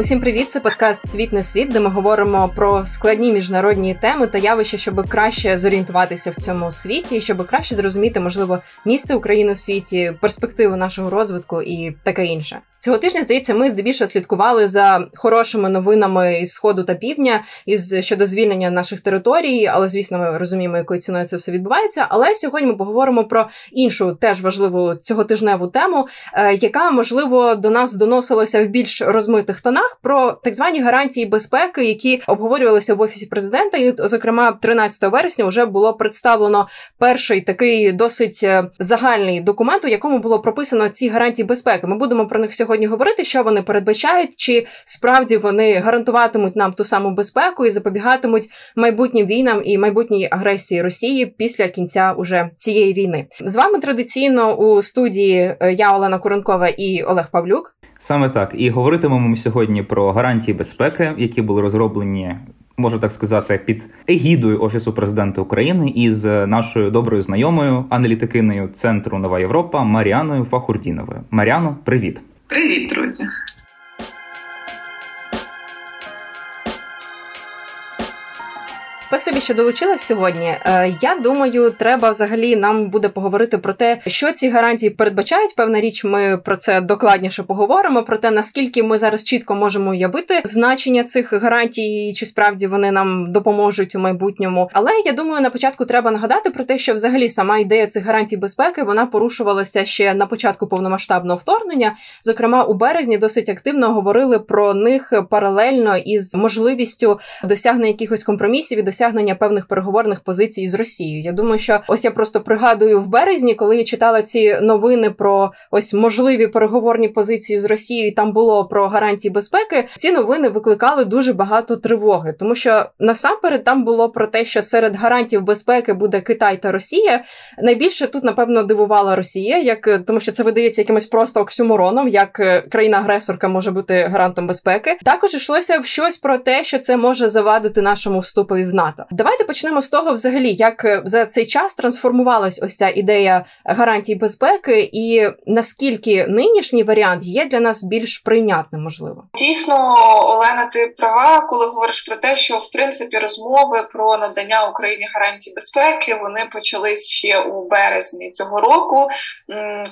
Усім привіт! Це подкаст Світ не світ, де ми говоримо про складні міжнародні теми та явища, щоб краще зорієнтуватися в цьому світі, щоб краще зрозуміти, можливо, місце України в світі, перспективи нашого розвитку і таке інше. Цього тижня здається, ми здебільшого слідкували за хорошими новинами із сходу та півдня із щодо звільнення наших територій, але звісно, ми розуміємо, якою ціною це все відбувається. Але сьогодні ми поговоримо про іншу теж важливу цьоготижневу тему, е, яка можливо до нас доносилася в більш розмитих тонах про так звані гарантії безпеки, які обговорювалися в офісі президента. І, зокрема, 13 вересня вже було представлено перший такий досить е, загальний документ, у якому було прописано ці гарантії безпеки. Ми будемо про них сьогодні говорити, що вони передбачають, чи справді вони гарантуватимуть нам ту саму безпеку і запобігатимуть майбутнім війнам і майбутній агресії Росії після кінця уже цієї війни. З вами традиційно у студії е, я Олена Куренкова і Олег Павлюк. Саме так і говоритимемо ми сьогодні про гарантії безпеки, які були розроблені. Можу так сказати, під егідою офісу президента України із нашою доброю знайомою аналітикиною центру Нова Європа Маріаною Фахурдіновою. Маріано, привіт, привіт, друзі. Спасибі, що долучилась сьогодні. Е, я думаю, треба взагалі нам буде поговорити про те, що ці гарантії передбачають. Певна річ, ми про це докладніше поговоримо. Про те, наскільки ми зараз чітко можемо уявити значення цих гарантій, чи справді вони нам допоможуть у майбутньому. Але я думаю, на початку треба нагадати про те, що взагалі сама ідея цих гарантій безпеки вона порушувалася ще на початку повномасштабного вторгнення. Зокрема, у березні досить активно говорили про них паралельно із можливістю досягнення якихось компромісів і досягнення певних переговорних позицій з Росією. Я думаю, що ось я просто пригадую в березні, коли я читала ці новини про ось можливі переговорні позиції з Росією, і там було про гарантії безпеки. Ці новини викликали дуже багато тривоги, тому що насамперед там було про те, що серед гарантів безпеки буде Китай та Росія. Найбільше тут, напевно, дивувала Росія, як тому, що це видається якимось просто оксюмороном, як країна-агресорка може бути гарантом безпеки. Також йшлося в щось про те, що це може завадити нашому вступові в НАТО. НАТО. Давайте почнемо з того, взагалі, як е, за цей час трансформувалась ось ця ідея гарантій безпеки, і наскільки нинішній варіант є для нас більш прийнятним, можливо, дійсно, Олена, ти права, коли говориш про те, що в принципі розмови про надання Україні гарантій безпеки вони почались ще у березні цього року,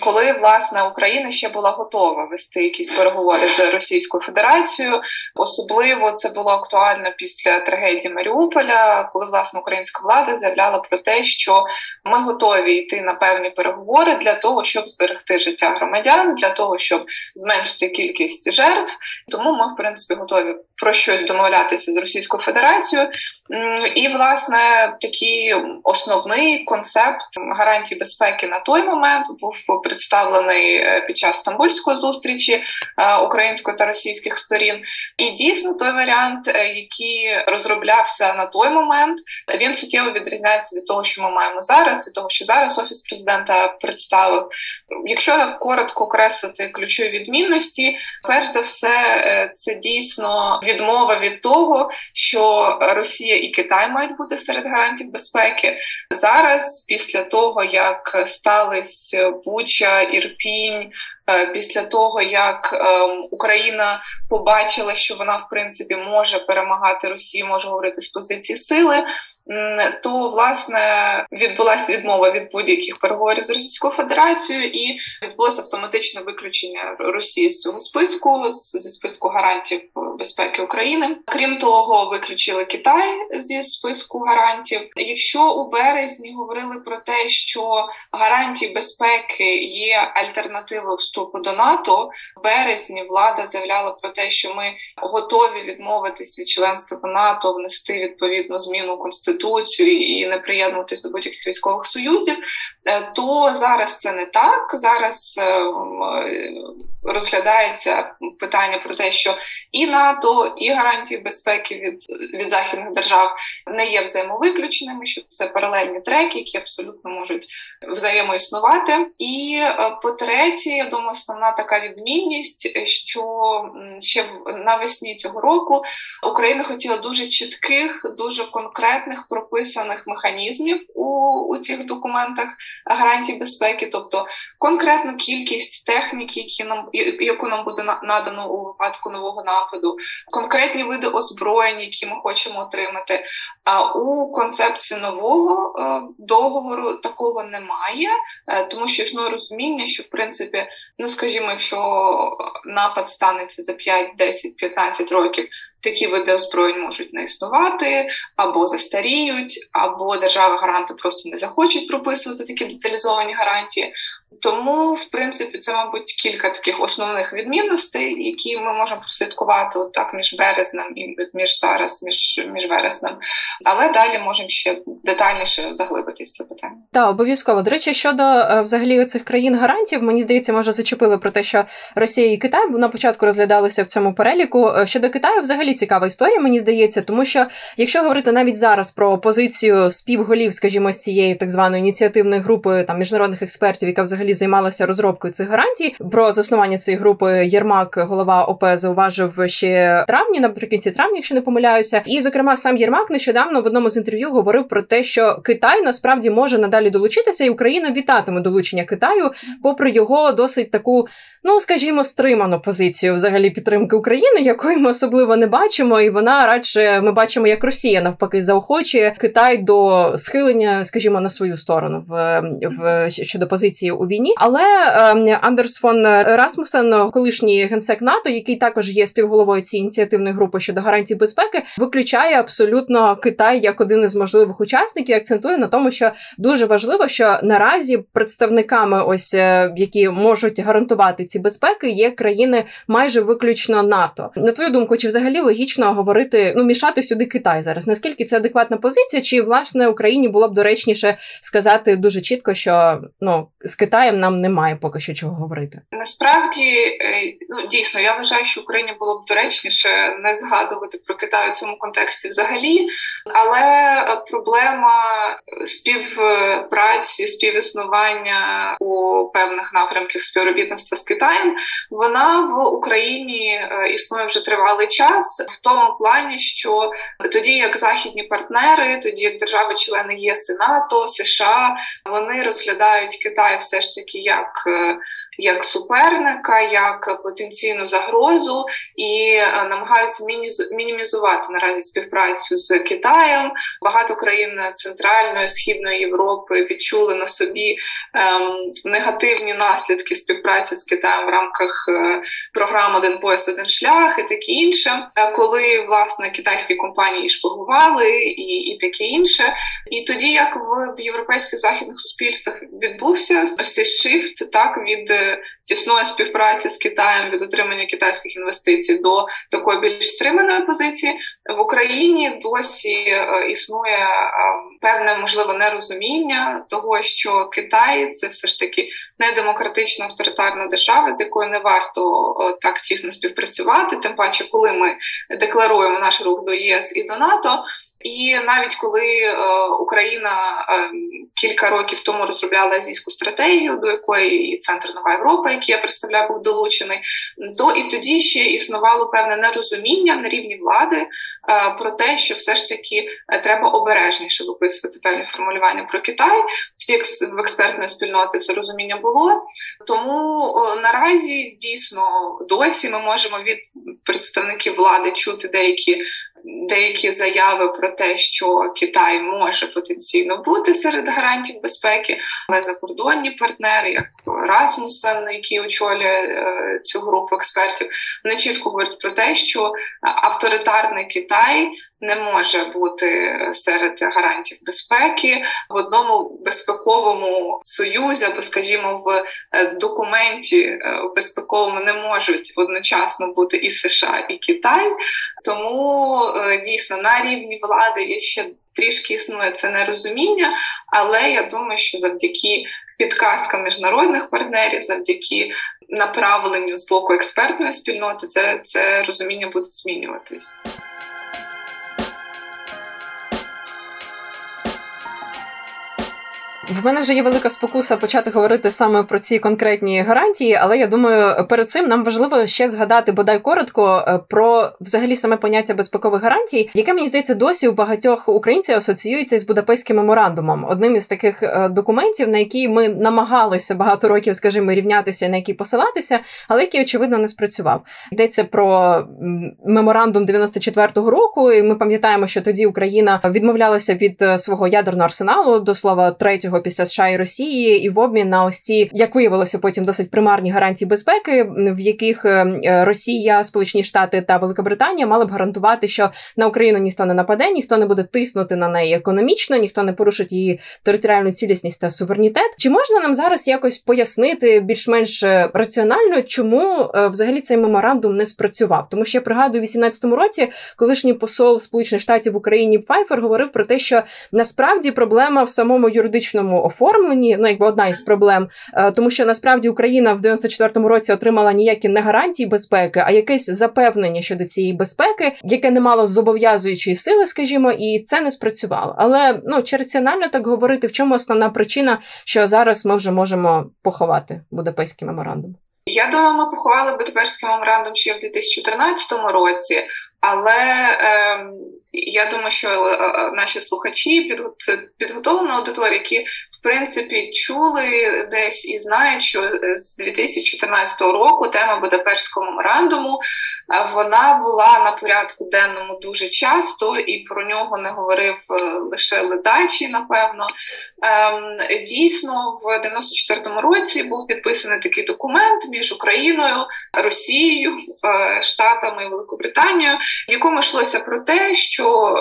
коли власне Україна ще була готова вести якісь переговори з Російською Федерацією. Особливо це було актуально після трагедії Маріуполя коли власне українська влада заявляла про те, що ми готові йти на певні переговори для того, щоб зберегти життя громадян, для того, щоб зменшити кількість жертв. Тому ми, в принципі, готові про щось домовлятися з Російською Федерацією. І, власне, такий основний концепт гарантій безпеки на той момент був представлений е, під час стамбульської зустрічі е, української та російських сторін. І дійсно той варіант, е, який розроблявся на той момент, він суттєво відрізняється від того, що ми маємо зараз, від того, що зараз офіс президента представив. Якщо коротко окреслити ключові відмінності, перш за все, це дійсно відмова від того, що Росія і Китай мають бути серед гарантів безпеки. Зараз, після того як стались Буча, Ірпінь, після того, як ем, Україна побачила, що вона в принципі може перемагати Росію, може говорити з позиції сили, то власне відбулася відмова від будь-яких переговорів з Російською Федерацією, і відбулося автоматичне виключення Росії з цього списку зі списку гарантів безпеки України. Крім того, виключили Китай зі списку гарантів. Якщо у березні говорили про те, що гарантії безпеки є альтернативою вступу до НАТО, в березні влада заявляла про те, що ми готові відмовитись від членства в НАТО, внести відповідну зміну конституцію і не приєднуватись до будь-яких військових союзів. Е, то зараз це не так. Зараз е, розглядається питання про те, що і НАТО, і гарантії безпеки від від західних держав не є взаємовиключеними, що це паралельні треки, які абсолютно можуть взаємоіснувати. І е, по-третє, я думаю, основна така відмінність, що ще навесні цього року Україна хотіла дуже чітких, дуже конкретних прописаних механізмів у, у цих документах гарантій безпеки, тобто конкретну кількість техніки, які нам яку нам буде надано у випадку нового нападу, конкретні види озброєнь, які ми хочемо отримати. А у концепції нового е, договору такого немає, е, тому що існує розуміння, що в принципі, ну скажімо, якщо напад станеться за 5, 10, 15 років, такі види озброєнь можуть не існувати, або застаріють, або держави-гаранти просто не захочуть прописувати такі деталізовані гарантії. Тому, в принципі, це, мабуть, кілька таких основних відмінностей, які ми можемо прослідкувати отак між березнем і між зараз, між між вереснем. Але далі можемо ще детальніше заглибитись це питання. Так, обов'язково. До речі, щодо е, взагалі цих країн гарантів, мені здається, може зачепили про те, що Росія і Китай на початку розглядалися в цьому переліку. Е, щодо Китаю, взагалі цікава історія, мені здається, тому що якщо говорити навіть зараз про позицію співголів, скажімо, з цієї так званої ініціативної групи там міжнародних експертів, яка взагалі займалася розробкою цих гарантій, про заснування цієї групи Єрмак, голова ОП, зауважив ще травні, наприкінці травня, якщо не помиляюся, і зокрема сам Єрмак нещодавно в одному з інтерв'ю говорив про те, що Китай насправді може надалі долучитися, і Україна вітатиме долучення Китаю, попри його досить таку, ну скажімо, стриману позицію взагалі підтримки України, якої ми особливо не бачимо, і вона радше ми бачимо, як Росія навпаки заохочує Китай до схилення, скажімо, на свою сторону в, в щодо позиції у війні. Але е, Андерс фон Расмусен, колишній генсек НАТО, який також є співголовою цієї ініціативної групи щодо гарантій безпеки, виключає абсолютно Китай як один із можливих учасників. Акцентує на тому, що дуже важливо, що наразі представниками, ось е, які можуть гарантувати ці безпеки, є країни майже виключно НАТО. На твою думку, чи взагалі логічно говорити, ну мішати сюди Китай зараз? Наскільки це адекватна позиція? Чи власне Україні було б доречніше сказати дуже чітко, що ну з Китаєм нам немає поки що чого говорити? Насправді, е, ну дійсно, я вважаю, що Україні було б доречніше не згадувати про Китай у цьому контексті взагалі, але проблема співпраці, співіснування у певних напрямках співробітництва з Китаєм, вона в Україні е, існує вже тривалий час в тому плані, що тоді як західні партнери, тоді як держави-члени ЄС і НАТО, США, вони розглядають Китай все ж таки як е, як суперника, як потенційну загрозу і е, намагаються мінімізувати наразі співпрацю з Китаєм. Багато країн Центральної східної Європи відчули на собі ем, негативні наслідки співпраці з Китаєм в рамках е, програм Один пояс, один шлях і таке інше, е, коли власне китайські компанії шпигували і і таке інше. І тоді, як в, в європейських західних суспільствах відбувся ось цей шифт, так від que тісної співпраці з Китаєм від отримання китайських інвестицій до такої більш стриманої позиції в Україні досі е, існує е, певне можливо нерозуміння того, що Китай це все ж таки не демократична авторитарна держава, з якою не варто е, так тісно співпрацювати. Тим паче, коли ми декларуємо наш рух до ЄС і до НАТО. І навіть коли Україна кілька років тому розробляла азійську стратегію, до якої і центр Нова Європа, який я представляю, був долучений, то і тоді ще існувало певне нерозуміння на рівні влади е, про те, що все ж таки е, треба обережніше виписувати певні формулювання про Китай. Тоді в експертної спільноти це розуміння було. Тому наразі дійсно досі ми можемо від представників влади чути деякі деякі заяви про те, що Китай може потенційно бути серед гарантів безпеки, але закордонні партнери, як Расмусен, який очолює е, цю групу експертів, вони чітко говорять про те, що авторитарний Китай не може бути серед гарантів безпеки в одному безпековому союзі, або, скажімо, в е, документі е, безпековому не можуть одночасно бути і США, і Китай. Тому е, дійсно на рівні влади є ще трішки існує це нерозуміння, але я думаю, що завдяки підказкам міжнародних партнерів, завдяки направленню з боку експертної спільноти, це, це розуміння буде змінюватись. В мене вже є велика спокуса почати говорити саме про ці конкретні гарантії, але я думаю, перед цим нам важливо ще згадати бодай коротко е, про взагалі саме поняття безпекових гарантій, яке мені здається досі у багатьох українців асоціюється з Будапештським меморандумом, одним із таких е, документів, на який ми намагалися багато років, скажімо, рівнятися, на який посилатися, але який очевидно не спрацював. Йдеться про меморандум 94-го року, і ми пам'ятаємо, що тоді Україна відмовлялася від е, свого ядерного арсеналу до слова третього цього після США і Росії, і в обмін на ось ці, як виявилося, потім досить примарні гарантії безпеки, в яких е, е, Росія, Сполучені Штати та Великобританія мали б гарантувати, що на Україну ніхто не нападе, ніхто не буде тиснути на неї економічно, ніхто не порушить її територіальну цілісність та суверенітет. Чи можна нам зараз якось пояснити більш-менш е, раціонально, чому взагалі цей меморандум не спрацював? Тому що я пригадую, у 18-му році колишній посол Сполучених Штатів в Україні Пфайфер говорив про те, що насправді проблема в самому юридичному юридичному оформленні, ну якби одна із проблем, е, тому що насправді Україна в 94-му році отримала ніякі не гарантії безпеки, а якесь запевнення щодо цієї безпеки, яке не мало зобов'язуючої сили, скажімо, і це не спрацювало. Але ну чи раціонально так говорити, в чому основна причина, що зараз ми вже можемо поховати Будапештський меморандум? Я думаю, ми поховали Будапештський меморандум ще в 2014 році, але е, я думаю, що е, е, наші слухачі підготовлена аудиторія, які в принципі чули десь і знають, що е, з 2014 року тема Будапештського меморандуму вона була на порядку денному дуже часто, і про нього не говорив лише ледачі. Напевно, ем, дійсно, в 94-му році був підписаний такий документ між Україною, Росією, Штатами і Великобританією, в якому йшлося про те, що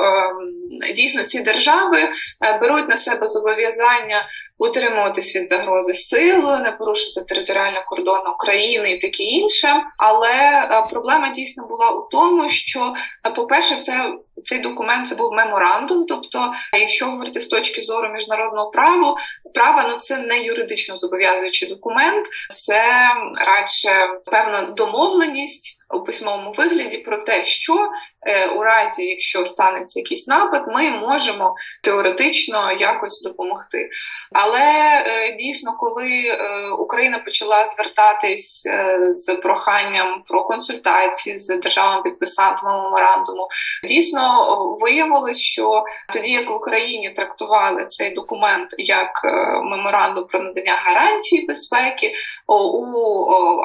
е, дійсно ці держави е, беруть на себе зобов'язання утримуватись від загрози силою, не порушити територіальні кордони України і таке інше. Але е, проблема дійсно була у тому, що, е, по-перше, це цей документ це був меморандум. Тобто, якщо говорити з точки зору міжнародного права, права ну це не юридично зобов'язуючий документ, це радше певна домовленість у письмовому вигляді про те, що е, у разі, якщо станеться якийсь напад, ми можемо теоретично якось допомогти. Але е, дійсно, коли е, Україна почала звертатись е, з проханням про консультації з державами підписантами меморандуму, дійсно виявилось, що тоді як в Україні трактували цей документ як меморандум про надання гарантії безпеки, у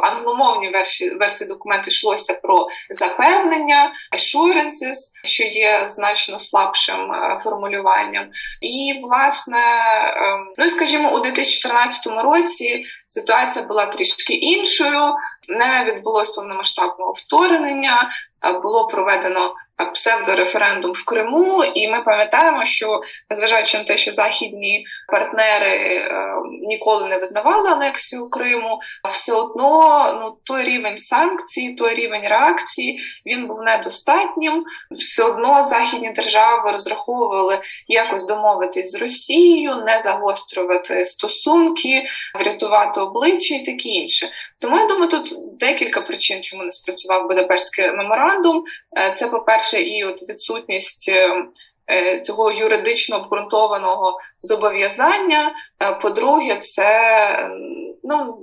англомовній версії версії документу йшлося про запевнення, assurances, що є значно слабшим формулюванням, і власне. Ем, Ну скажімо, у 2014 році ситуація була трішки іншою. Не відбулось повномасштабного вторгнення, було проведено псевдореферендум в Криму, і ми пам'ятаємо, що незважаючи на те, що західні партнери е, ніколи не визнавали анексію Криму, все одно ну той рівень санкцій, той рівень реакції він був недостатнім. Все одно західні держави розраховували якось домовитись з Росією, не загострювати стосунки, врятувати обличчя і таке інше. Тому я думаю, тут декілька причин, чому не спрацював Будапештський меморандум. Е, це, по-перше, і от відсутність е, е, цього юридично обґрунтованого зобов'язання. По-друге, це ну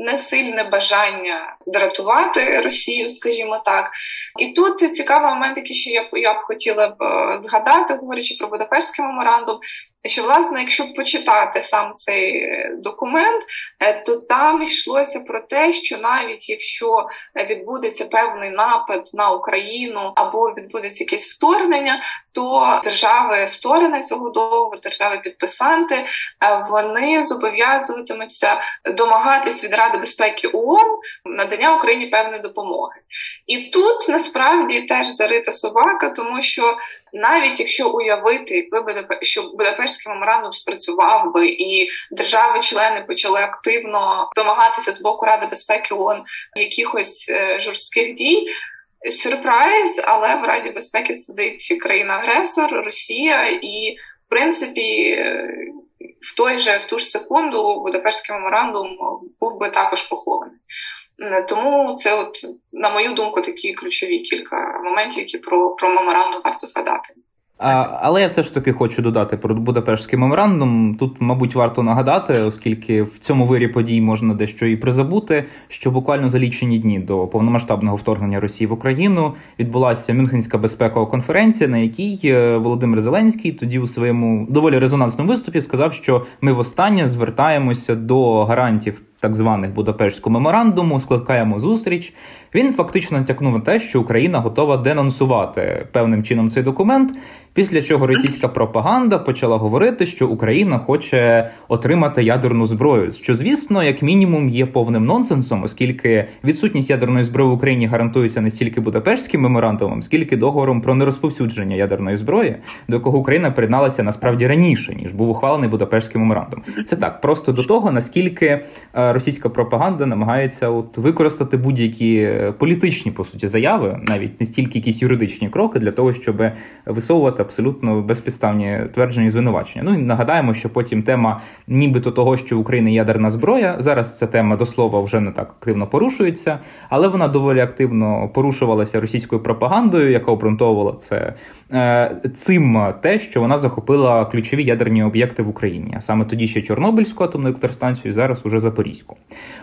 несильне бажання дратувати Росію, скажімо так. І тут цікавий момент, який ще я б я б хотіла б згадати, говорячи про Будапештський меморандум що, власне, якщо почитати сам цей документ, е, то там йшлося про те, що навіть якщо відбудеться певний напад на Україну або відбудеться якесь вторгнення, то держави сторони цього договору, держави-підписанти, е, вони зобов'язуватимуться домагатись від Ради безпеки ООН надання Україні певної допомоги. І тут насправді теж зарита собака, тому що навіть якщо уявити, що Будапештський меморандум спрацював би і держави-члени почали активно домагатися з боку Ради безпеки ООН якихось е, жорстких дій. Сюрприз, але в Раді безпеки сидить країна-агресор, Росія, і в принципі в той же в ту ж секунду Будапештський меморандум був би також похований. Тому це, от, на мою думку, такі ключові кілька моментів, які про про меморандум варто згадати. Але я все ж таки хочу додати про Будапештський меморандум. Тут, мабуть, варто нагадати, оскільки в цьому вирі подій можна дещо і призабути, що буквально за лічені дні до повномасштабного вторгнення Росії в Україну відбулася Мюнхенська безпекова конференція, на якій е, Володимир Зеленський тоді у своєму доволі резонансному виступі сказав, що ми востаннє звертаємося до гарантів так званих Будапештського меморандуму, скликаємо зустріч. Він фактично натякнув на те, що Україна готова денонсувати певним чином цей документ. Після чого російська пропаганда почала говорити, що Україна хоче отримати ядерну зброю, що звісно, як мінімум, є повним нонсенсом, оскільки відсутність ядерної зброї в Україні гарантується не стільки Будапештським меморандумом, скільки договором про нерозповсюдження ядерної зброї, до якого Україна приєдналася насправді раніше ніж був ухвалений Будапештський меморандум. Це так, просто до того наскільки е, російська пропаганда намагається от використати будь-які е, політичні по суті заяви, навіть не стільки якісь юридичні кроки для того, щоб висовувати абсолютно безпідставні твердження і звинувачення. Ну і нагадаємо, що потім тема, нібито того, що в Україні ядерна зброя. Зараз ця тема до слова вже не так активно порушується, але вона доволі активно порушувалася російською пропагандою, яка обґрунтовувала це е, цим те, що вона захопила ключові ядерні об'єкти в Україні, а саме тоді ще Чорнобильську атомну електростанцію, зараз уже Запорізьку.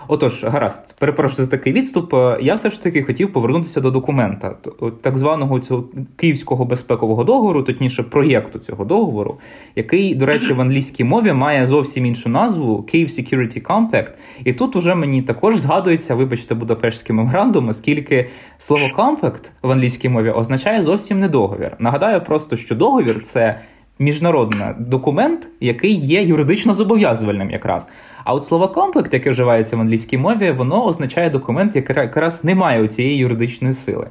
Отож, гаразд, перепрошую за такий відступ. Я все ж таки хотів повернутися до документа так званого цього київського безпекового договору точніше, проєкту цього договору, який, до речі, в англійській мові має зовсім іншу назву Kyiv Security Compact. І тут уже мені також згадується, вибачте, Будапештський меморандум, оскільки слово compact в англійській мові означає зовсім не договір. Нагадаю просто, що договір це. Міжнародний документ, який є юридично зобов'язувальним, якраз. А от слово комплект, яке вживається в англійській мові, воно означає документ, який якраз не має цієї юридичної сили.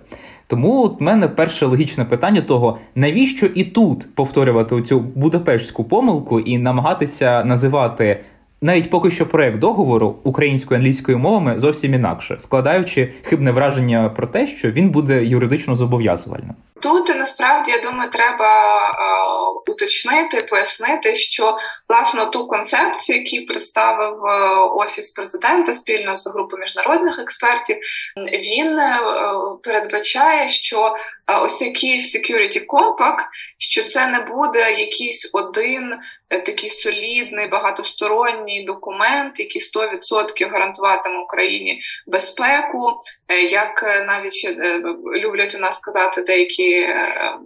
Тому от мене перше логічне питання того, навіщо і тут повторювати цю будапештську помилку і намагатися називати. Навіть поки що проект договору українською англійською мовами зовсім інакше, складаючи хибне враження про те, що він буде юридично зобов'язувальним. Тут насправді я думаю, треба е, уточнити, пояснити, що власне ту концепцію, яку представив е, офіс президента спільно з групою міжнародних експертів, він е, передбачає, що е, ось який Security Compact, що це не буде якийсь один е, такий солідний багатосторонній документ, який 100% гарантуватиме Україні безпеку, е, як навіть люблять у нас сказати деякі. Е,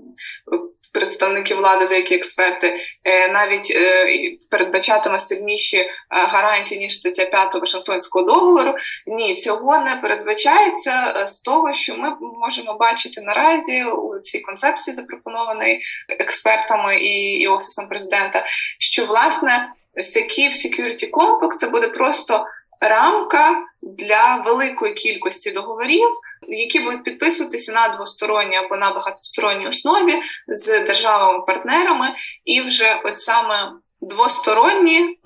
представники влади, деякі експерти е, навіть е, передбачатиме сильніші гарантії ніж стаття 5 Вашингтонського договору. Ні, цього не передбачається з того, що ми можемо бачити наразі у цій концепції, запропонованої експертами і, офісом президента, що власне ось цей Kyiv Security Compact це буде просто рамка для великої кількості договорів які будуть підписуватися на двосторонній або на багатосторонній основі з державами-партнерами, і вже от саме двосторонні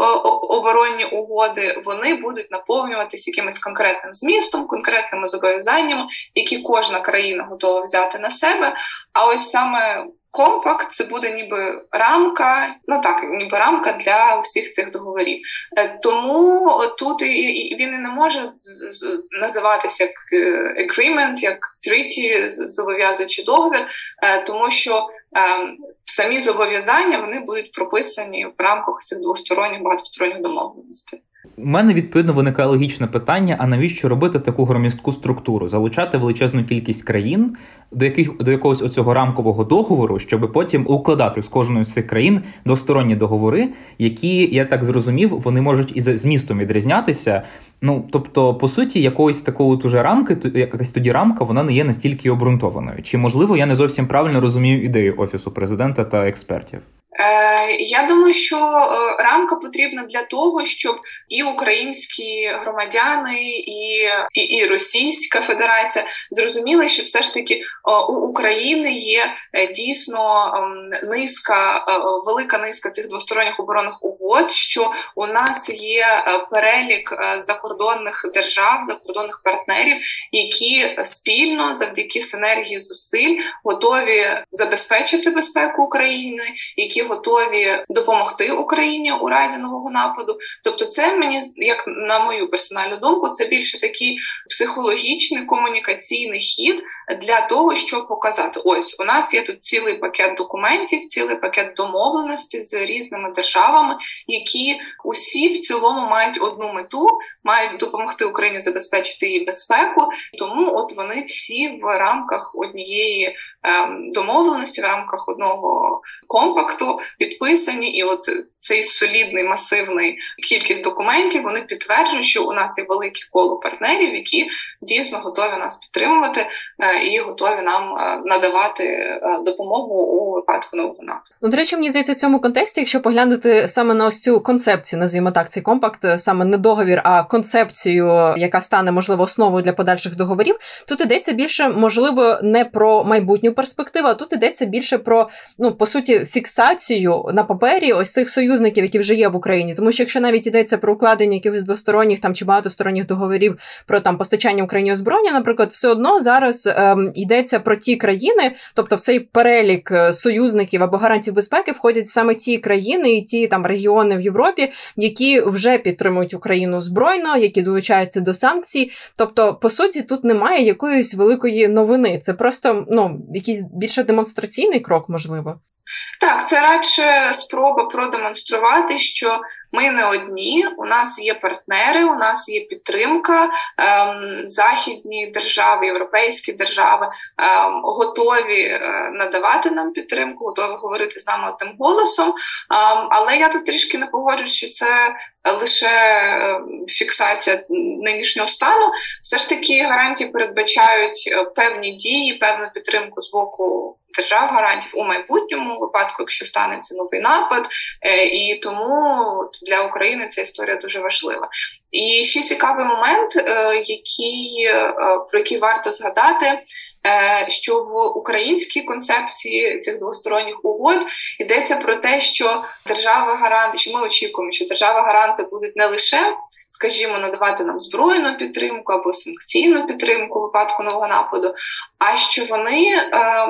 оборонні угоди вони будуть наповнюватися якимось конкретним змістом, конкретними зобов'язаннями, які кожна країна готова взяти на себе. А ось саме Компакт це буде ніби рамка, ну так, ніби рамка для всіх цих договорів. Е, тому тут і він і не може називатися як е, agreement, як treaty, зобов'язуючий договір, е, тому що самі зобов'язання вони будуть прописані в рамках цих двосторонніх багатосторонніх домовленостей. У мене відповідно виникає логічне питання: а навіщо робити таку громістку структуру? Залучати величезну кількість країн до яких до якогось оцього рамкового договору, щоб потім укладати з кожної з цих країн двосторонні договори, які я так зрозумів, вони можуть і за змістом відрізнятися. Ну тобто, по суті, якоїсь такої уже рамки, якась тоді рамка, вона не є настільки обґрунтованою. Чи можливо я не зовсім правильно розумію ідею офісу президента та експертів? Е, я думаю, що е, рамка потрібна для того, щоб і українські громадяни, і і, і Російська Федерація зрозуміли, що все ж таки у України є е, дійсно ем, низка, велика низка цих двосторонніх оборонних угод. Що у нас є перелік закордонних держав, закордонних партнерів, які спільно завдяки синергії зусиль готові забезпечити безпеку України, які готові допомогти Україні у разі нового нападу. Тобто, це мені як на мою персональну думку, це більше такий психологічний комунікаційний хід для того, щоб показати: ось у нас є тут цілий пакет документів, цілий пакет домовленостей з різними державами, які усі в цілому мають одну мету, мають допомогти Україні забезпечити її безпеку. Тому от вони всі в рамках однієї ем, домовленості, в рамках одного компакту підписані, і от цей солідний масивний кількість документів вони підтверджують, що у нас є велике коло партнерів, які дійсно готові нас підтримувати е, і готові нам е, надавати е, допомогу у випадку нового нападу. Ну, до речі, мені здається, в цьому контексті, якщо поглянути саме на ось цю концепцію, називаємо так, цей компакт, саме не договір, а концепцію, яка стане можливо основою для подальших договорів, тут йдеться більше, можливо, не про майбутню перспективу, а тут йдеться більше про ну по суті фіксацію на папері ось цих союзників, які вже є в Україні. Тому що якщо навіть йдеться про укладення якихось двосторонніх там чи багатосторонніх договорів про там постачання Україні озброєння, наприклад, все одно зараз йдеться про ті країни, тобто в цей перелік е, союзників або гарантів безпеки входять саме ті країни і ті там регіони в Європі, які вже підтримують Україну збройно, які долучаються до санкцій. Тобто, по суті, тут немає якоїсь великої новини. Це просто ну якийсь більше демонстраційний крок, можливо. Так, це радше спроба продемонструвати, що ми не одні, у нас є партнери, у нас є підтримка. Ем, західні держави, європейські держави ем, готові е, надавати нам підтримку, готові говорити з нами одним голосом. Ем, але я тут трішки не погоджуюсь, що це лише ем, фіксація нинішнього стану. Все ж таки гарантії передбачають е, певні дії, певну підтримку з боку держав гарантів у майбутньому випадку, якщо станеться новий напад, е, і тому для України ця історія дуже важлива. І ще цікавий момент, е, який е, про який варто згадати. Що в українській концепції цих двосторонніх угод йдеться про те, що держава гаранти, що ми очікуємо, що держава гаранти будуть не лише, скажімо, надавати нам збройну підтримку або санкційну підтримку в випадку нового нападу, а що вони е,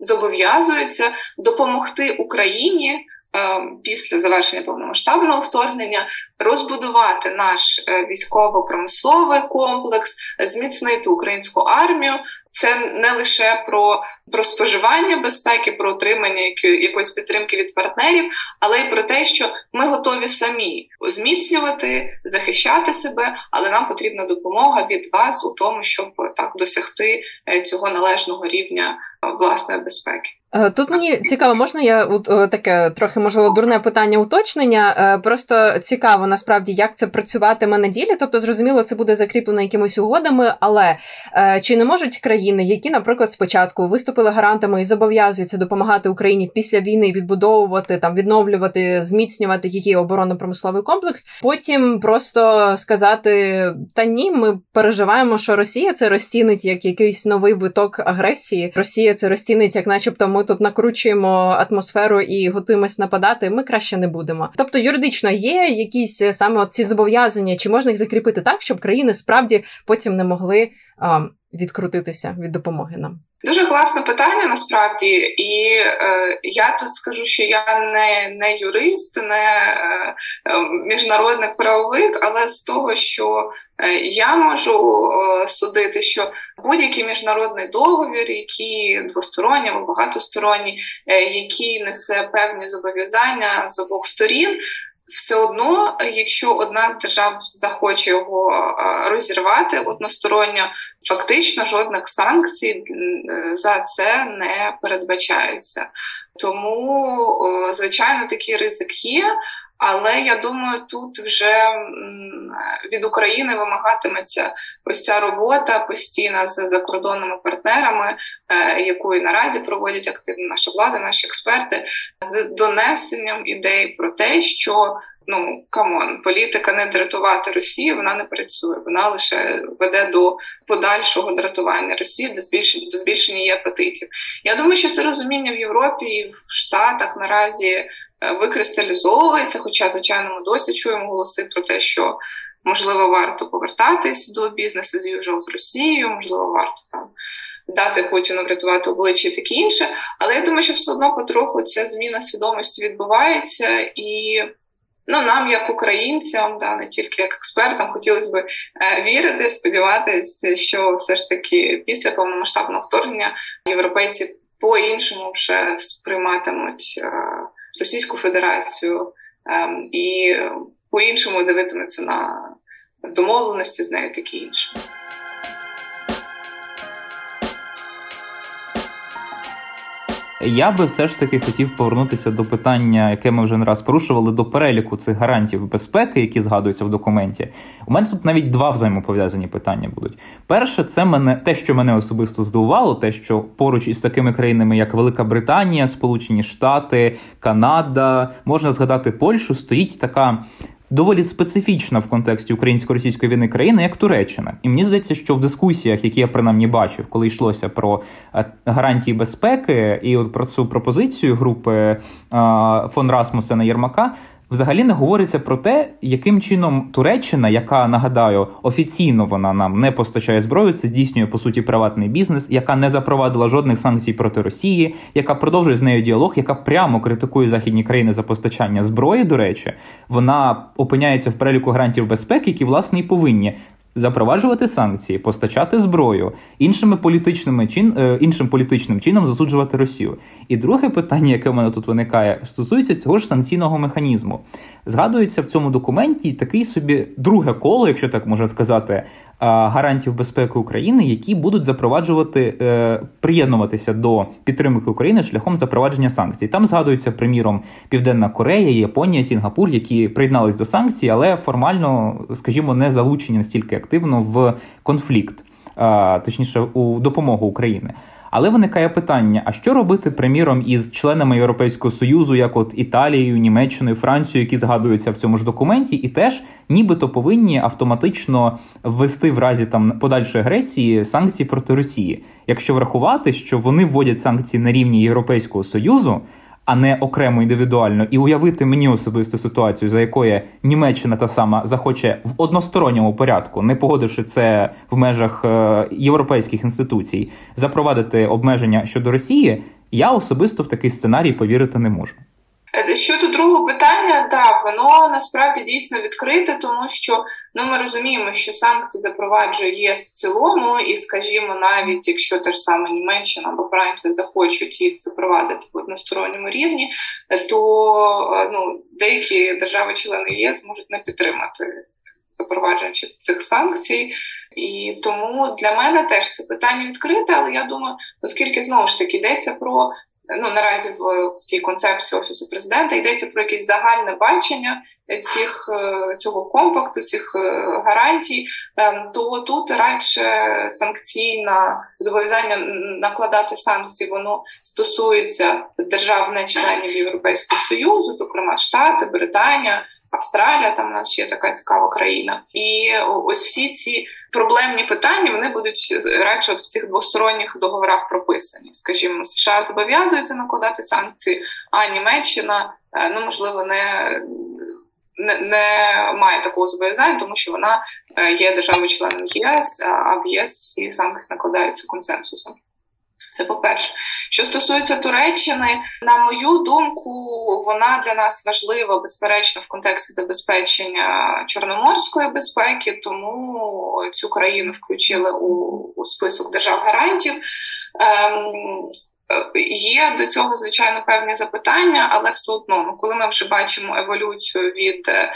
зобов'язуються допомогти Україні. Е, після завершення повномасштабного вторгнення розбудувати наш е, військово-промисловий комплекс, зміцнити українську армію. Це не лише про про споживання безпеки, про отримання якоїсь підтримки від партнерів, але й про те, що ми готові самі зміцнювати, захищати себе, але нам потрібна допомога від вас у тому, щоб так досягти е, цього належного рівня власної безпеки. Е, тут мені цікаво, можна я таке трохи можливо дурне питання уточнення. Е, просто цікаво насправді, як це працюватиме на ділі. Тобто, зрозуміло, це буде закріплено якимись угодами, але е, чи не можуть країни, які, наприклад, спочатку виступили гарантами і зобов'язуються допомагати Україні після війни відбудовувати там, відновлювати, зміцнювати її оборонно-промисловий комплекс, потім просто сказати: та ні, ми переживаємо, що Росія це розцінить як якийсь новий виток агресії. Росія це розцінить, як, начебто, ми тут накручуємо атмосферу і готуємось нападати, ми краще не будемо. Тобто, юридично є якісь е, саме ці зобов'язання, чи можна їх закріпити так, щоб країни справді потім не могли а, відкрутитися від допомоги нам. Дуже класне питання насправді, і е, я тут скажу, що я не не юрист, не е, е міжнародний правовик, але з того, що я можу е, судити, що будь-який міжнародний договір, який двосторонній або багатосторонній, е, який несе певні зобов'язання з обох сторін, все одно, якщо одна з держав захоче його розірвати односторонньо, фактично жодних санкцій за це не передбачається. Тому, звичайно, такий ризик є. Але я думаю, тут вже від України вимагатиметься ось ця робота постійна з закордонними партнерами, е, яку і наразі проводять активно наша влада, наші експерти, з донесенням ідей про те, що ну come on, політика не дратувати Росію, вона не працює. Вона лише веде до подальшого дратування Росії, до збільшення до збільшення її апетитів. Я думаю, що це розуміння в Європі і в Штатах наразі. Е, викристалізовується. Хоча, звичайно, ми досі чуємо голоси про те, що можливо варто повертатись до business as usual з Росією, можливо, варто там. Дати Путіну врятувати обличчя і таке інше, але я думаю, що все одно потроху ця зміна свідомості відбувається, і Ну, нам, як українцям, да, не тільки як експертам, хотілося б е, вірити, сподіватися, що все ж таки після повномасштабного вторгнення європейці по-іншому вже сприйматимуть е, Російську Федерацію е, і по-іншому дивитиметься на домовленості з нею таке інше. Я би все ж таки хотів повернутися до питання, яке ми вже не раз порушували, до переліку цих гарантів безпеки, які згадуються в документі. У мене тут навіть два взаємопов'язані питання будуть. Перше, це мене те, що мене особисто здивувало, те, що поруч із такими країнами, як Велика Британія, Сполучені Штати, Канада, можна згадати Польщу, стоїть така доволі специфічна в контексті українсько-російської війни країна, як Туреччина. І мені здається, що в дискусіях, які я принаймні бачив, коли йшлося про е, гарантії безпеки, і от про цю пропозицію групи е, фон Расмусена Єрмака, взагалі не говориться про те, яким чином Туреччина, яка нагадаю, офіційно вона нам не постачає зброю, це здійснює по суті приватний бізнес, яка не запровадила жодних санкцій проти Росії, яка продовжує з нею діалог, яка прямо критикує західні країни за постачання зброї. До речі, вона опиняється в переліку гарантів безпеки, які власне і повинні запроваджувати санкції, постачати зброю, іншими політичними чин, е, іншим політичним чином засуджувати Росію. І друге питання, яке в мене тут виникає, стосується цього ж санкційного механізму. Згадується в цьому документі такий собі друге коло, якщо так можна сказати, гарантів безпеки України, які будуть запроваджувати е, приєднуватися до підтримки України шляхом запровадження санкцій. Там згадується приміром Південна Корея, Японія, Сінгапур, які приєднались до санкцій, але формально, скажімо, не залучені настільки активно в конфлікт, точніше у допомогу України. Але виникає питання: а що робити, приміром, із членами Європейського союзу, як от Італією, Німеччиною, Францією, які згадуються в цьому ж документі, і теж нібито повинні автоматично ввести в разі там подальшої агресії санкції проти Росії, якщо врахувати, що вони вводять санкції на рівні Європейського союзу а не окремо індивідуально, і уявити мені особисту ситуацію, за якою Німеччина та сама захоче в односторонньому порядку, не погодивши це в межах е, європейських інституцій, запровадити обмеження щодо Росії, я особисто в такий сценарій повірити не можу. Е, щодо другого питання, так, воно насправді дійсно відкрите, тому що ну ми розуміємо, що санкції запроваджує ЄС в цілому, і, скажімо, навіть якщо те ж саме Німеччина або Франція захочуть їх запровадити в односторонньому рівні, то е, ну, деякі держави-члени ЄС можуть не підтримати. Запровадження цих санкцій, і тому для мене теж це питання відкрите. Але я думаю, оскільки знову ж таки йдеться про ну наразі в, в тій концепції офісу президента йдеться про якесь загальне бачення цих е, цього компакту, цих е, гарантій, ем, то тут радше санкційне зобов'язання накладати санкції, воно стосується держав, не членів Європейського союзу, зокрема Штати, Британія. Австралія, там у нас ще така цікава країна, і ось всі ці проблемні питання вони будуть радше от в цих двосторонніх договорах прописані. Скажімо, США зобов'язуються накладати санкції, а Німеччина е, ну можливо не. Не, не має такого зобов'язання, тому що вона е, є державою членом ЄС, а в ЄС всі санкції накладаються консенсусом. Це по-перше, що стосується Туреччини, на мою думку, вона для нас важлива, безперечно, в контексті забезпечення чорноморської безпеки, тому цю країну включили у, у список держав гарантів. Ем, Є до цього звичайно певні запитання, але все одно, ну коли ми вже бачимо еволюцію від е,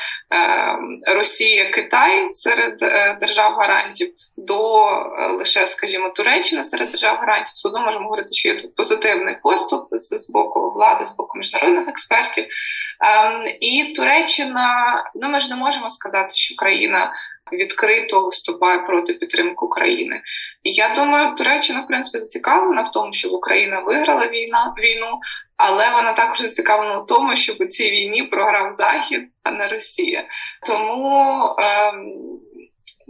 Росії Китай серед е, держав гарантів до е, лише, скажімо, Туреччини серед держав гарантів, все одно можемо говорити, що є тут позитивний поступ з, з боку влади, з боку міжнародних експертів. Е, і Туреччина, ну ми ж не можемо сказати, що країна відкрито виступає проти підтримки України. І я думаю, Туреччина в принципі зацікавлена в тому, щоб Україна виграла війна війну, але вона також зацікавлена в тому, щоб у цій війні програв Захід, а не Росія. Тому. Ем,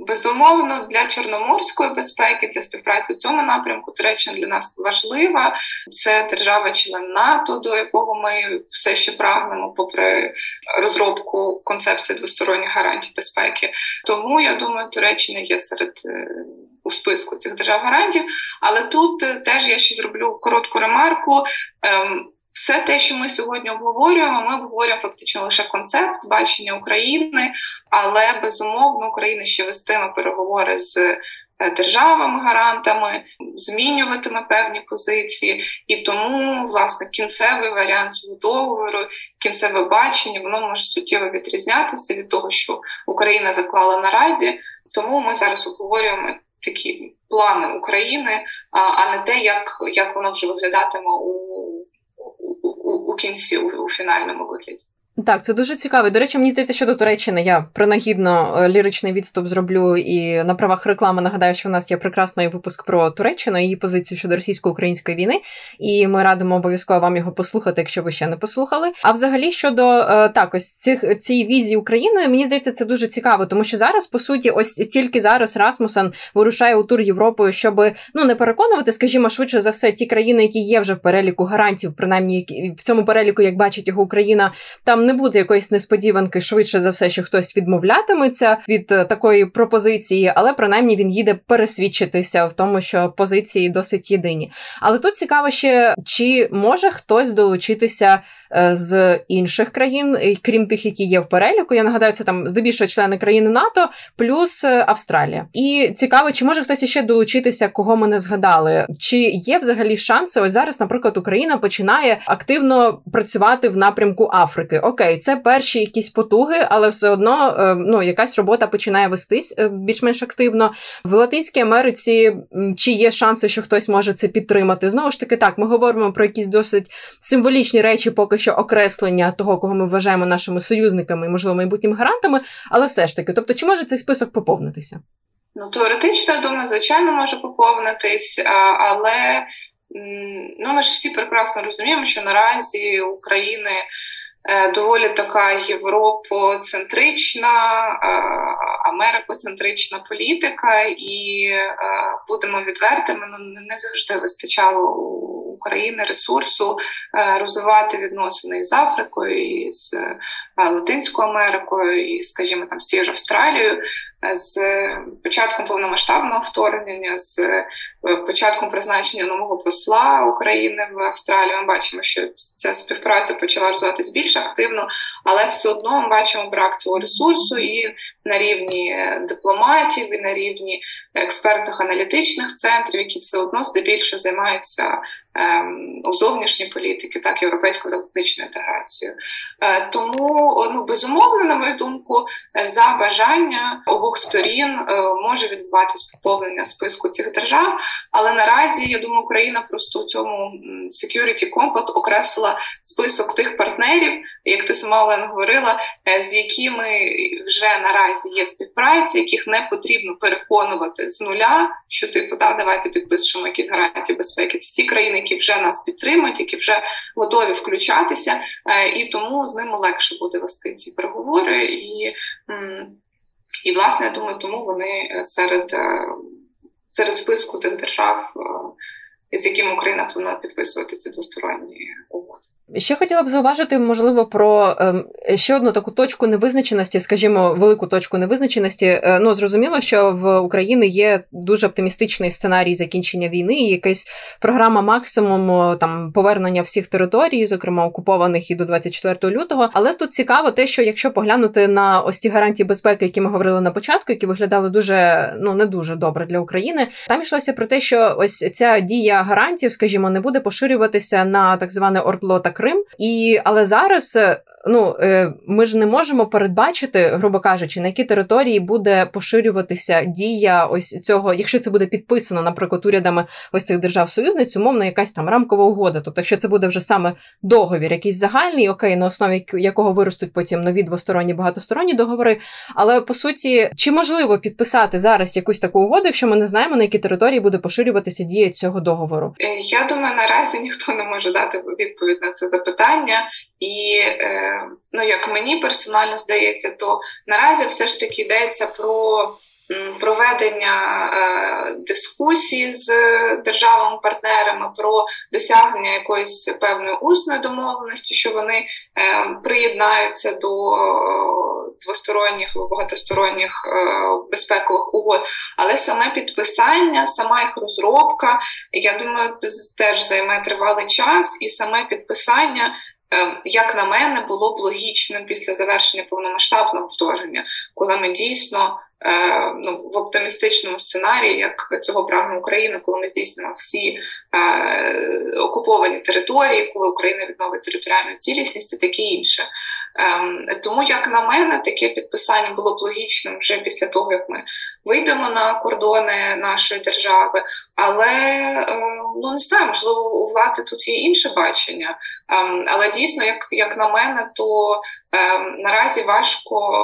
Безумовно, для чорноморської безпеки, для співпраці в цьому напрямку Туреччина для нас важлива. Це держава-член НАТО, до якого ми все ще прагнемо, попри розробку концепції двосторонніх гарантій безпеки. Тому я думаю, Туреччина є серед е, у списку цих держав гарантів. Але тут е, теж я ще зроблю коротку ремарку. Все те, що ми сьогодні обговорюємо, ми обговорюємо фактично лише концепт бачення України, але безумовно Україна ще вестиме переговори з Е, державами-гарантами, змінюватиме певні позиції, і тому власне кінцевий варіант цього договору, кінцеве бачення, воно може суттєво відрізнятися від того, що Україна заклала наразі. Тому ми зараз обговорюємо такі плани України, а не те, як як воно вже виглядатиме у, у, у, кінці у, у фінальному вигляді. Так, це дуже цікаво. До речі, мені здається, що до Туреччини я принагідно е, ліричний відступ зроблю і на правах реклами нагадаю, що в нас є прекрасний випуск про Туреччину її позицію щодо російсько-української війни. І ми радимо обов'язково вам його послухати, якщо ви ще не послухали. А взагалі щодо е, так, ось цих цієї візії України, мені здається, це дуже цікаво, тому що зараз, по суті, ось тільки зараз Расмусен вирушає у тур Європою, щоб ну не переконувати, скажімо, швидше за все, ті країни, які є вже в переліку гарантів, принаймні в цьому переліку, як бачить його Україна, там не буде якоїсь несподіванки, швидше за все, що хтось відмовлятиметься від е, такої пропозиції, але принаймні він їде пересвідчитися в тому, що позиції досить єдині. Але тут цікаво ще, чи може хтось долучитися Е, з інших країн, крім тих, які є в переліку. Я нагадаю, це там здебільшого члени країни НАТО, плюс е, Австралія. І цікаво, чи може хтось іще долучитися, кого ми не згадали? Чи є взагалі шанси? Ось зараз, наприклад, Україна починає активно працювати в напрямку Африки. Окей, це перші якісь потуги, але все одно е, ну якась робота починає вестись більш-менш активно в Латинській Америці. Чи є шанси, що хтось може це підтримати? Знову ж таки, так ми говоримо про якісь досить символічні речі, поки що окреслення того, кого ми вважаємо нашими союзниками і, можливо, майбутніми гарантами, але все ж таки, тобто, чи може цей список поповнитися? Ну, теоретично, я думаю, звичайно, може поповнитись, але ну, ми ж всі прекрасно розуміємо, що наразі України. Е, доволі така європоцентрична, е, америкоцентрична політика, і е, будемо відвертими, ну не завжди вистачало України ресурсу розвивати відносини з Африкою, і з Латинською Америкою, і, скажімо, там з тією ж Австралією з початком повномасштабного вторгнення, з е, початком призначення нового посла України в Австралії, ми бачимо, що ця співпраця почала розвиватися більш активно, але все одно ми бачимо брак цього ресурсу і на рівні е, дипломатів, і на рівні експертних аналітичних центрів, які все одно здебільшого займаються. Ем, у зовнішній політики, так європейською атлантичною інтеграцією, е, тому ну безумовно, на мою думку, за бажання обох сторін е, може відбуватись поповнення списку цих держав. Але наразі я думаю, Україна просто у цьому Security Compact окреслила список тих партнерів, як ти сама Олена говорила, е, з якими вже наразі є співпраця, яких не потрібно переконувати з нуля, що типу да, давайте підпишемо якісь гарантії безпеки. Це ті країни, які вже нас підтримують, які вже готові включатися, е, і тому з ними легше буде вести ці переговори і. І, власне, я думаю, тому вони е, серед е, серед списку тих держав, е, з якими Україна планує підписувати ці двосторонні угоди. Ще хотіла б зауважити, можливо, про ем, ще одну таку точку невизначеності, скажімо, велику точку невизначеності. Е, ну зрозуміло, що в Україні є дуже оптимістичний сценарій закінчення війни, і якась програма максимуму там повернення всіх територій, зокрема окупованих і до 24 лютого. Але тут цікаво, те, що якщо поглянути на ось ті гарантії безпеки, які ми говорили на початку, які виглядали дуже ну не дуже добре для України, там йшлося про те, що ось ця дія гарантів, скажімо, не буде поширюватися на так зване ордло та Крим. І але зараз е, ну е, ми ж не можемо передбачити, грубо кажучи, на які території буде поширюватися дія ось цього, якщо це буде підписано, наприклад, урядами ось цих держав-союзниць, умовно, якась там рамкова угода. Тобто, якщо це буде вже саме договір, якийсь загальний, окей, на основі якого виростуть потім нові двосторонні багатосторонні договори. Але по суті, чи можливо підписати зараз якусь таку угоду, якщо ми не знаємо, на які території буде поширюватися дія цього договору? Е, я думаю, наразі ніхто не може дати відповідь на це запитання. І е, ну, як мені персонально здається, то наразі все ж таки йдеться про проведення е, дискусій з державами-партнерами про досягнення якоїсь певної усної домовленості, що вони е, приєднаються до двосторонніх багатосторонніх безпекових угод, але саме підписання, сама їх розробка, я думаю, теж займе тривалий час, і саме підписання як на мене, було б логічним після завершення повномасштабного вторгнення, коли ми дійсно е, ну, в оптимістичному сценарії, як цього прагне Україна, коли ми здійснимо всі е, окуповані території, коли Україна відновить територіальну цілісність і таке інше. Ем, тому, як на мене, таке підписання було б логічним вже після того, як ми вийдемо на кордони нашої держави. Але ем, ну не знаю, можливо, у влади тут є інше бачення. Ем, але дійсно, як як на мене, то наразі важко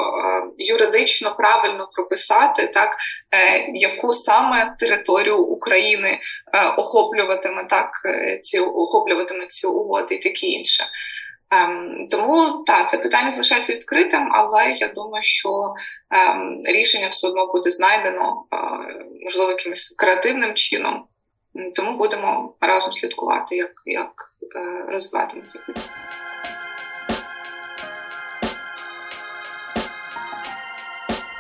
юридично правильно прописати так, е, яку саме територію України е, охоплюватиме так е, ці охоплюватиме ці угоди і таке інше. Ем, тому так, це питання залишається відкритим, але я думаю, що ем, рішення все одно буде знайдено, е, можливо, якимось креативним чином. Тому будемо разом слідкувати, як як е, розвиватиметься.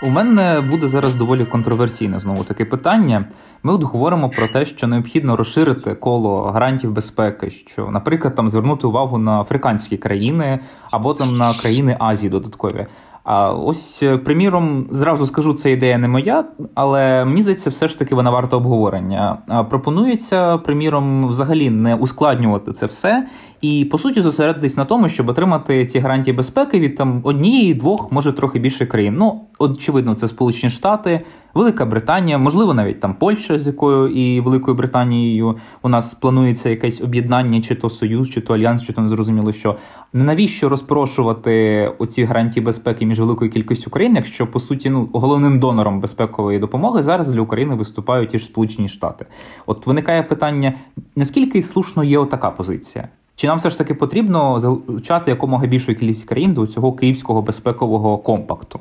У мене буде зараз доволі контроверсійне знову таке питання. Ми от говоримо про те, що необхідно розширити коло гарантів безпеки, що, наприклад, там звернути увагу на африканські країни або там на країни Азії додаткові. А ось, е, приміром, зразу скажу, це ідея не моя, але мені здається, все ж таки вона варта обговорення. Пропонується, приміром, взагалі не ускладнювати це все і по суті зосередитись на тому, щоб отримати ці гарантії безпеки від там однієї, двох, може трохи більше країн. Ну, очевидно, це Сполучені Штати, Велика Британія, можливо, навіть там Польща, з якою і Великою Британією у нас планується якесь об'єднання, чи то союз, чи то альянс, чи то не зрозуміло, що навіщо розпрошувати оці гарантії безпеки між великою кількістю країн, якщо по суті ну головним донором безпекової допомоги зараз для України виступають ті ж Сполучені Штати. От виникає питання: наскільки слушно є отака позиція? Чи нам все ж таки потрібно залучати якомога більшу кількість країн до цього київського безпекового компакту?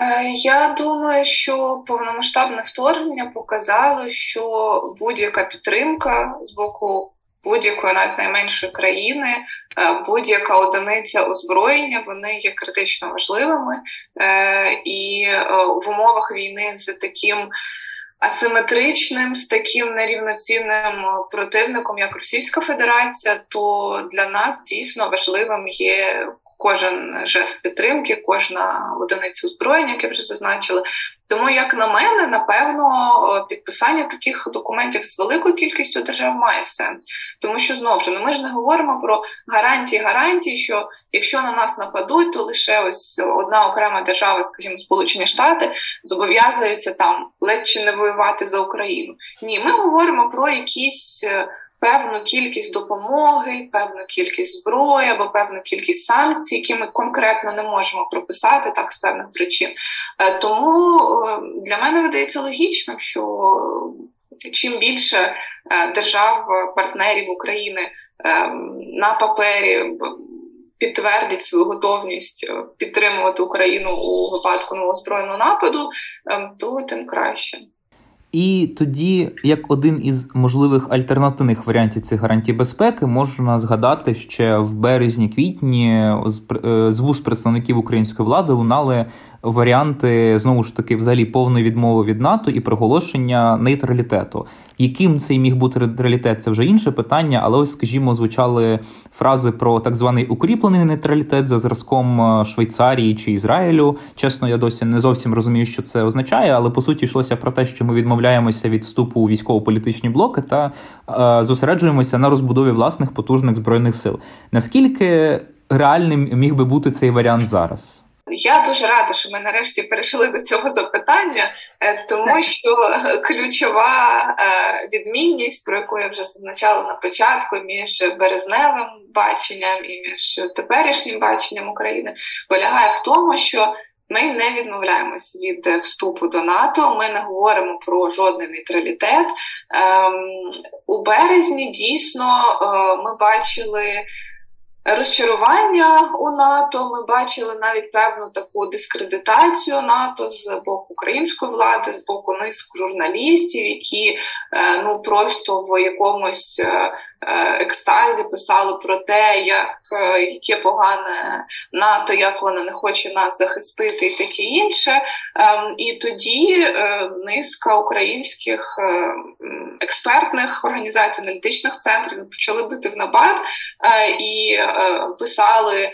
Е, я думаю, що повномасштабне вторгнення показало, що будь-яка підтримка з боку будь-якої навіть найменшої країни, е, будь-яка одиниця озброєння, вони є критично важливими, е, і в умовах війни з таким асиметричним, з таким нерівноцінним противником, як Російська Федерація, то для нас дійсно важливим є кожен жест підтримки, кожна одиниця озброєння, як я вже зазначила. Тому, як на мене, напевно, підписання таких документів з великою кількістю держав має сенс, тому що знову ж ну ми ж не говоримо про гарантії гарантії, що якщо на нас нападуть, то лише ось одна окрема держава, скажімо, Сполучені Штати, зобов'язуються там ледь чи не воювати за Україну. Ні, ми говоримо про якісь певну кількість допомоги, певну кількість зброї або певну кількість санкцій, які ми конкретно не можемо прописати так з певних причин. Е, тому е, для мене видається логічним, що чим більше е, держав, партнерів України на папері. Підтвердять свою готовність підтримувати Україну у випадку нового збройного нападу, то тим краще. І тоді, як один із можливих альтернативних варіантів цих гарантій безпеки, можна згадати, ще в березні-квітні з вуз представників української влади лунали варіанти знову ж таки взагалі повної відмови від НАТО і проголошення нейтралітету. Яким цей міг бути нейтралітет, це вже інше питання, але ось, скажімо, звучали фрази про так званий укріплений нейтралітет за зразком е, Швейцарії чи Ізраїлю. Чесно, я досі не зовсім розумію, що це означає, але по суті йшлося про те, що ми відмовляємося від вступу у військово-політичні блоки та е, зосереджуємося на розбудові власних потужних збройних сил. Наскільки реальним міг би бути цей варіант зараз? Я дуже рада, що ми нарешті перейшли до цього запитання, е, тому що ключова е, відмінність, про яку я вже зазначала на початку, між березневим баченням і між теперішнім баченням України, полягає в тому, що ми не відмовляємось від вступу до НАТО. Ми не говоримо про жодний нейтралітет. Ем, у березні дійсно е, ми бачили розчарування у НАТО. Ми бачили навіть певну таку дискредитацію НАТО з боку української влади, з боку низку журналістів, які е, ну просто в якомусь е, екстазі писали про те, як е, яке погане НАТО, як вона не хоче нас захистити, і таке інше. Ем, і тоді е, низка українських експертних організацій, аналітичних центрів почали бити в набат і писали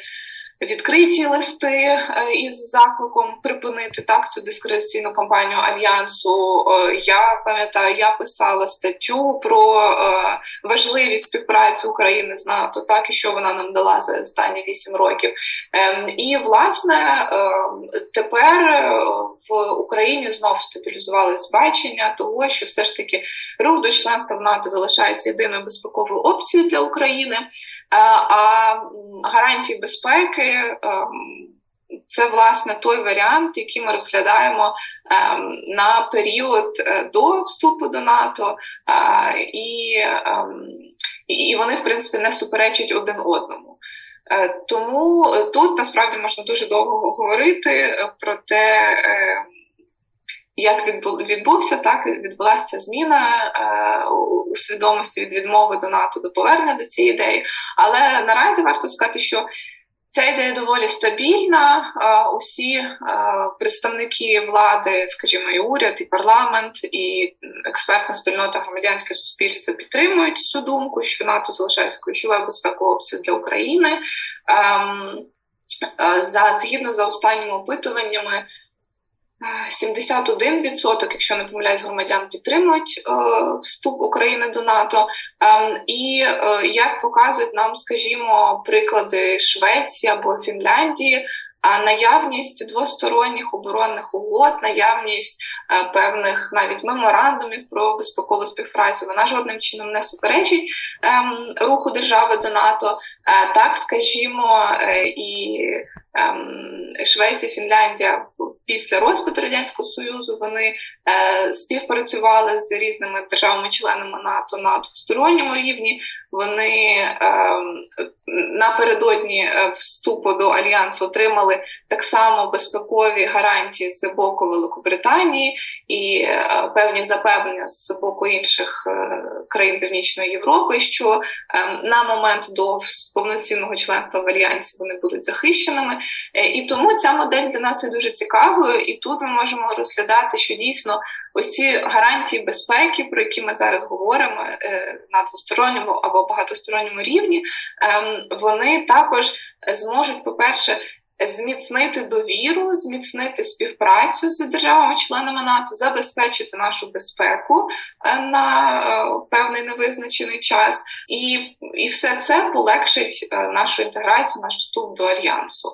відкриті листи е, із закликом припинити так цю дискредитаційну кампанію альянсу. Е, я пам'ятаю, я писала статтю про е, важливість співпраці України з НАТО, так і що вона нам дала за останні вісім років. Ем, і власне ем, тепер в Україні знов стабілізувалось бачення того, що все ж таки рух до членства в НАТО залишається єдиною безпековою опцією для України. А гарантії безпеки ем, це власне той варіант, який ми розглядаємо ем, на період е, до вступу до НАТО, і ем, і вони, в принципі, не суперечать один одному. Е, тому тут насправді можна дуже довго говорити про те, як відбувся, так відбулася зміна е, у свідомості від відмови до НАТО до повернення до цієї ідеї. Але наразі варто сказати, що ця ідея доволі стабільна. Усі е, представники влади, скажімо, і уряд, і парламент, і експертна спільнота громадянське суспільство підтримують цю думку, що НАТО залишається ключовою безпековою опцією для України. Ем, е, за згідно за останніми опитуваннями. 71%, якщо не помиляюсь, громадян підтримують е, вступ України до НАТО. Е, і е, як показують нам, скажімо, приклади Швеції або Фінляндії, а наявність двосторонніх оборонних угод, наявність е, певних навіть меморандумів про безпекову співпрацю, вона жодним чином не суперечить ем, руху держави до НАТО. Е, так скажімо, е, і ем, Швеція, Фінляндія після розпаду радянського союзу вони е, співпрацювали з різними державами-членами НАТО на двосторонньому рівні. Вони е, напередодні е, вступу до альянсу отримали так само безпекові гарантії з боку Великобританії і е, певні запевнення з боку інших країн Північної Європи, що е, на момент до повноцінного членства в альянсі вони будуть захищеними. Е, і тому ця модель для нас є дуже цікавою, і тут ми можемо розглядати, що дійсно ось ці гарантії безпеки, про які ми зараз говоримо е, на двосторонньому або багатосторонньому рівні, ем, вони також зможуть, по-перше, зміцнити довіру, зміцнити співпрацю з державами-членами НАТО, забезпечити нашу безпеку е, на е, певний невизначений час, і і все це полегшить нашу інтеграцію, наш вступ до альянсу.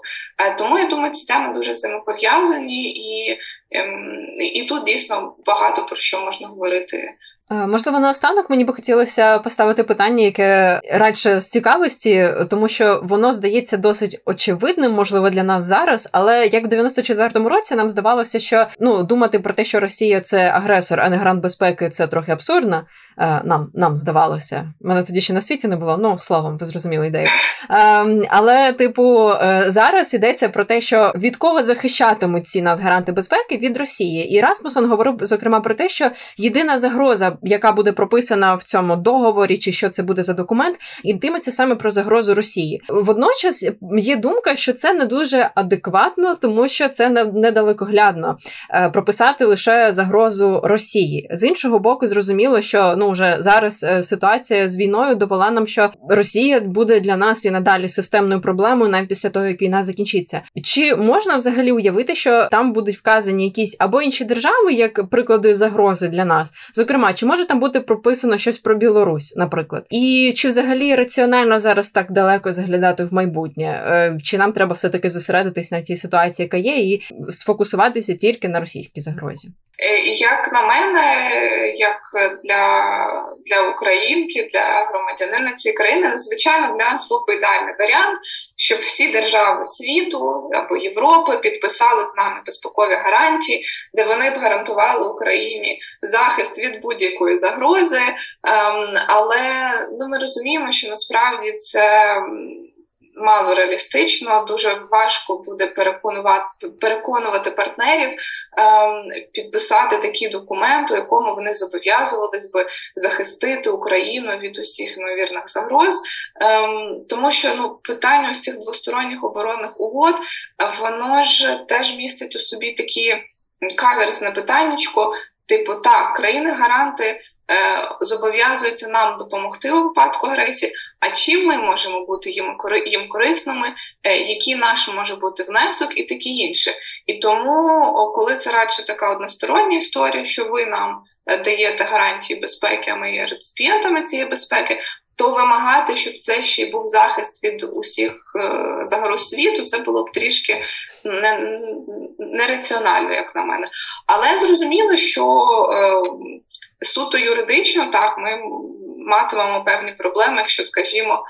Тому я думаю, ці теми дуже взаємопов'язані і. Ем, і тут дійсно багато про що можна говорити. Е, можливо, наостанок мені би хотілося поставити питання, яке радше з цікавості, тому що воно здається досить очевидним, можливо, для нас зараз. Але як в 94-му році нам здавалося, що ну думати про те, що Росія це агресор, а не грант безпеки, це трохи абсурдно. Е, нам нам здавалося. Мене тоді ще на світі не було. Ну словом, ви зрозуміли ідею. Ем, але, типу, е, зараз йдеться про те, що від кого захищатимуть ці нас гаранти безпеки від Росії. І Расмусон говорив зокрема про те, що єдина загроза, яка буде прописана в цьому договорі, чи що це буде за документ, йтиметься саме про загрозу Росії. Водночас є думка, що це не дуже адекватно, тому що це недалекоглядно е, прописати лише загрозу Росії. З іншого боку, зрозуміло, що ну вже зараз е, ситуація з війною довела нам, що Росія буде для нас і надалі системною проблемою, навіть після того як війна закінчиться. Чи можна взагалі уявити, що там будуть вказані якісь або інші держави, як приклади загрози для нас? Зокрема, чи може там бути прописано щось про Білорусь, наприклад, і чи взагалі раціонально зараз так далеко заглядати в майбутнє? Е, чи нам треба все таки зосередитись на цій ситуації, яка є, і сфокусуватися тільки на російській загрозі? Е, як на мене, як для для українки, для громадянина цієї країни, ну, звичайно, для нас був би ідеальний варіант, щоб всі держави світу або Європи підписали з нами безпекові гарантії, де вони б гарантували Україні захист від будь-якої загрози. Ем, але ну, ми розуміємо, що насправді це мало реалістично, дуже важко буде переконувати переконувати партнерів ем, підписати такий документ, у якому вони зобов'язувались би захистити Україну від усіх ймовірних загроз, ем, тому що ну питання ось цих двосторонніх оборонних угод, воно ж теж містить у собі такі каверсне питаннячко, типу, так, країни-гаранти. Е, зобов'язуються нам допомогти у випадку агресії. А чим ми можемо бути їм їм корисними, е, який наш може бути внесок і таке інше. І тому, коли це радше така одностороння історія, що ви нам е, даєте гарантії безпеки, а ми є реципієнтами цієї безпеки. То вимагати, щоб це ще й був захист від усіх загроз світу, це було б трішки нераціонально, як на мене. Але зрозуміло, що суто юридично так ми матимемо певні проблеми, якщо, скажімо,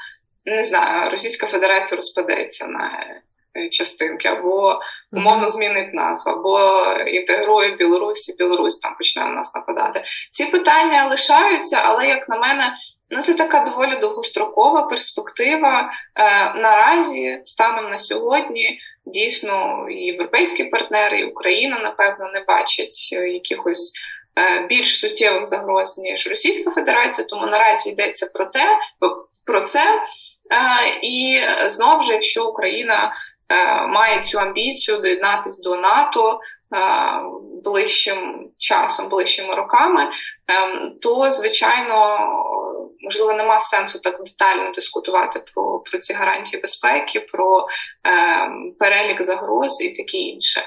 не знаю, Російська Федерація розпадеться на е, частинки, або умовно змінить назву, або інтегрує Білорусь, і Білорусь там почне на нас нападати. Ці питання лишаються, але як на мене. Ну, це така доволі довгострокова перспектива. Е, наразі, станом на сьогодні, дійсно, і європейські партнери, і Україна, напевно, не бачать е, якихось Е, більш суттєвих загроз ніж Російська Федерація, тому наразі йдеться про те про це. Е, і знову ж, якщо Україна е, має цю амбіцію доєднатися до НАТО ближчим часом, ближчими роками, то звичайно можливо нема сенсу так детально дискутувати про про ці гарантії безпеки, про перелік загроз і таке інше.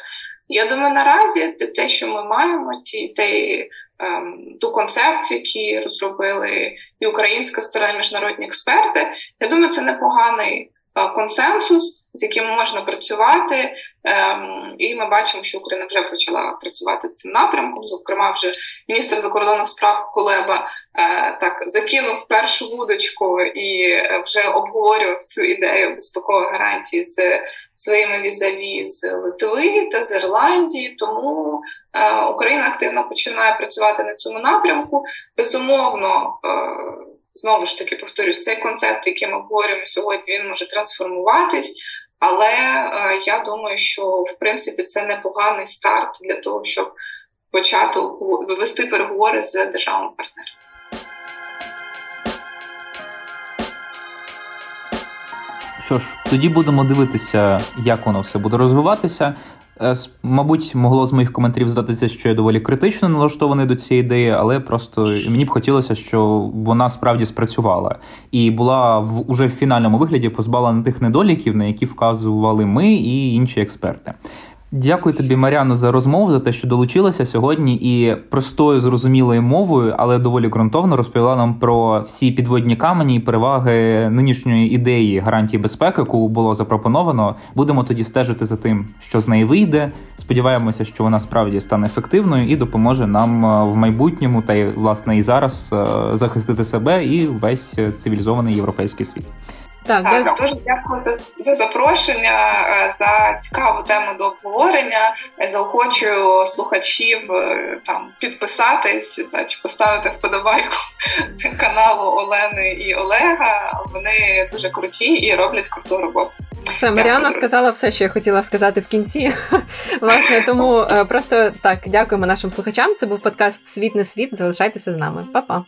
Я думаю, наразі те, що ми маємо, ті те, ем, ту концепцію, які розробили і українська сторона, і міжнародні експерти. Я думаю, це непоганий е, консенсус з яким можна працювати, ем, і ми бачимо, що Україна вже почала працювати з цим напрямком. Зокрема, вже міністр закордонних справ Кулеба е, так закинув першу вудочку і вже обговорював цю ідею безпекової гарантії з своїми візаві з Литви та з Ірландії. Тому е, Україна активно починає працювати на цьому напрямку. Безумовно. Знову ж таки повторюсь, цей концепт, який ми обговорюємо сьогодні, він може трансформуватись. Але е, я думаю, що в принципі це непоганий старт для того, щоб почати вести переговори з державами партнерами. Що ж, тоді будемо дивитися, як воно все буде розвиватися. Е, мабуть, могло з моїх коментарів здатися, що я доволі критично налаштований до цієї ідеї, але просто мені б хотілося, що вона справді спрацювала і була в уже в фінальному вигляді позбавлена тих недоліків, на які вказували ми і інші експерти. Дякую тобі, Маріано, за розмову, за те, що долучилася сьогодні і простою зрозумілою мовою, але доволі ґрунтовно розповіла нам про всі підводні камені і переваги нинішньої ідеї гарантії безпеки, яку було запропоновано. Будемо тоді стежити за тим, що з неї вийде. Сподіваємося, що вона справді стане ефективною і допоможе нам е, в майбутньому та й власне і зараз е, захистити себе і весь цивілізований європейський світ. Так, так дуже дякую за за запрошення, е, за цікаву тему до обговорення. Заохочую слухачів е, там підписатись та чи поставити вподобайку каналу Олени і Олега. Вони дуже круті і роблять круту роботу. Все, Маріана сказала все, що я хотіла сказати в кінці. Власне, тому е, просто так дякуємо нашим слухачам. Це був подкаст Світ не світ. Залишайтеся з нами, Па-па.